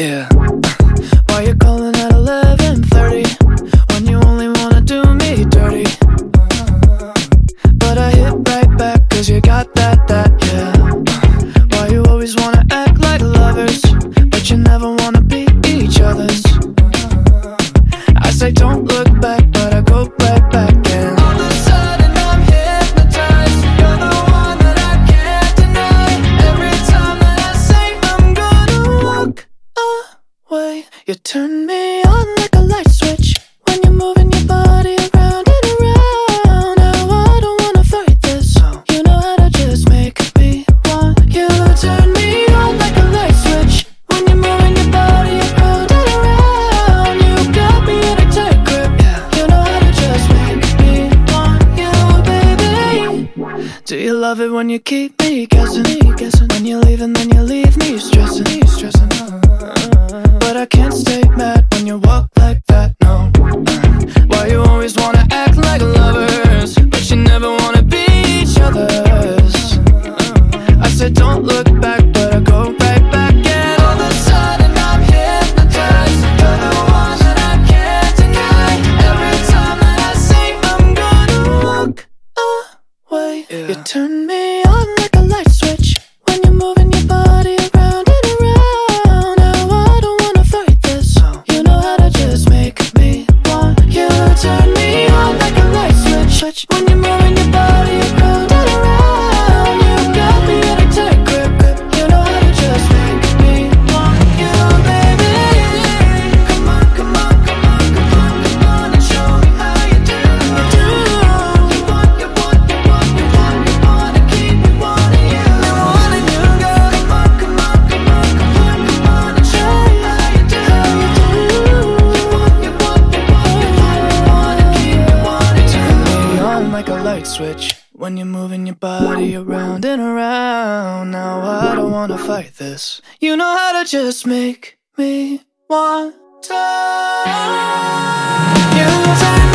Yeah. Why you calling at 11:30 when you only wanna do me dirty? But I hit right back 'cause you got that that yeah. Why you always wanna act like lovers, but you never wanna be each other's? I say don't look back, you turn me on like a light switch when you're moving your body around and around. Now I don't wanna fight this. You know how to just make me want you. Turn me on like a light switch when you're moving your body around and around. You got me in a tight grip. You know how to just make me want you, baby. Do you love it when you keep me guessing? When you leave and then you leave me stressing. I can't stay mad when you walk like that. No. Why you always wanna act like lovers, but you never wanna be each other's? I said don't look back, but I go right back, and all of a sudden I'm hypnotized. You're the one that I can't deny. Every time that I say I'm gonna walk away, you turn moving your body around and around. Now I don't wanna fight this. You know how to just make me want to. You